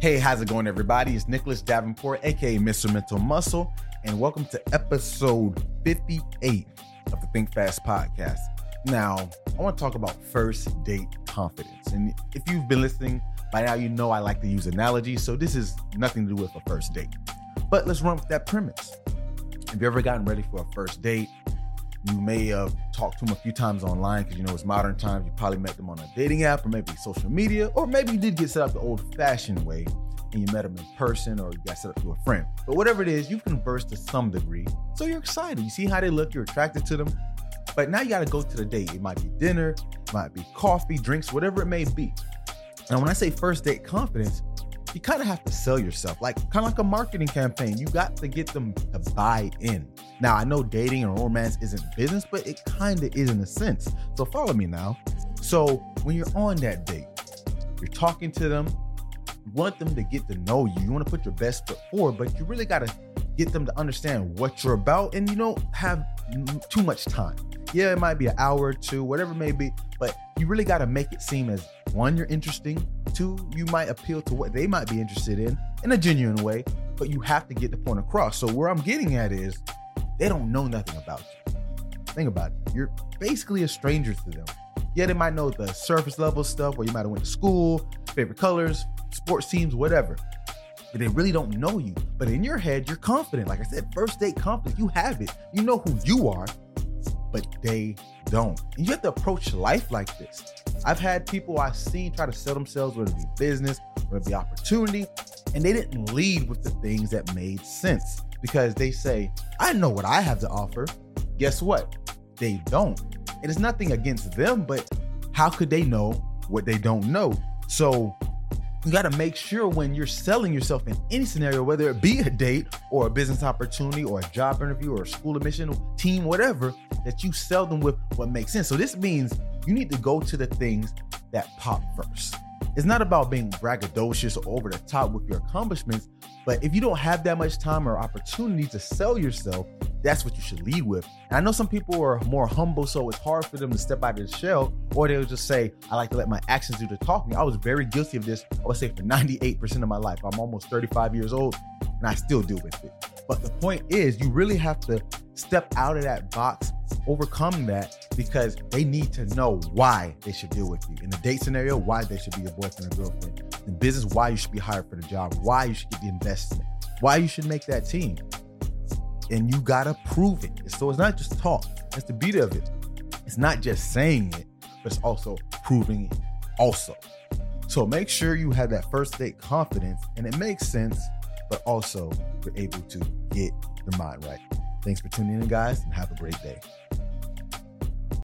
Hey, how's it going, everybody? It's Nicholas Davenport, aka Mr. Mental Muscle, and welcome to episode 58 of the Think Fast podcast. Now, I want to talk about first date confidence. And if you've been listening by now, you know I like to use analogies, so this is nothing to do with a first date. But let's run with that premise. Have you ever gotten ready for a first date? You may have talked to them a few times online because you know it's modern times. You probably met them on a dating app or maybe social media, or maybe you did get set up the old fashioned way and you met them in person or you got set up to a friend. But whatever it is, you've conversed to some degree. So you're excited. You see how they look, you're attracted to them. But now you got to go to the date. It might be dinner, it might be coffee, drinks, whatever it may be. And when I say first date confidence, you kind of have to sell yourself, like kind of like a marketing campaign. You got to get them to buy in. Now, I know dating and romance isn't business, but it kind of is in a sense. So follow me now. So when you're on that date, you're talking to them, you want them to get to know you. You want to put your best foot forward, but you really got to get them to understand what you're about and you don't have too much time. Yeah, it might be an hour or two, whatever it may be, but you really got to make it seem as one, you're interesting, two, you might appeal to what they might be interested in in a genuine way, but you have to get the point across. So, where I'm getting at is they don't know nothing about you. Think about it. You're basically a stranger to them. Yeah, they might know the surface level stuff, or you might have went to school, favorite colors, sports teams, whatever. But they really don't know you. But in your head, you're confident. Like I said, first date confidence. You have it. You know who you are, but they don't. And you have to approach life like this. I've had people I've seen try to sell themselves, whether it be business, whether it be opportunity, and they didn't lead with the things that made sense because they say, I know what I have to offer. Guess what? They don't. It is nothing against them, but how could they know what they don't know? So you got to make sure when you're selling yourself in any scenario, whether it be a date or a business opportunity or a job interview or a school admission team, whatever, that you sell them with what makes sense. So this means you need to go to the things that pop first. It's not about being braggadocious or over the top with your accomplishments, but if you don't have that much time or opportunity to sell yourself, that's what you should lead with. And I know some people are more humble, so it's hard for them to step out of the shell, or they'll just say, I like to let my actions do the talking. I was very guilty of this, I would say, for 98% of my life. I'm almost 35 years old, and I still deal with it. But the point is, you really have to step out of that box, overcome that, because they need to know why they should deal with you. In the date scenario, why they should be your boyfriend or girlfriend. In business, why you should be hired for the job, why you should get the investment, why you should make that team and you gotta prove it. So it's not just talk. That's the beauty of it. It's not just saying it, but it's also proving it also. So make sure you have that first date confidence and it makes sense, but also you're able to get your mind right. Thanks for tuning in, guys, and have a great day.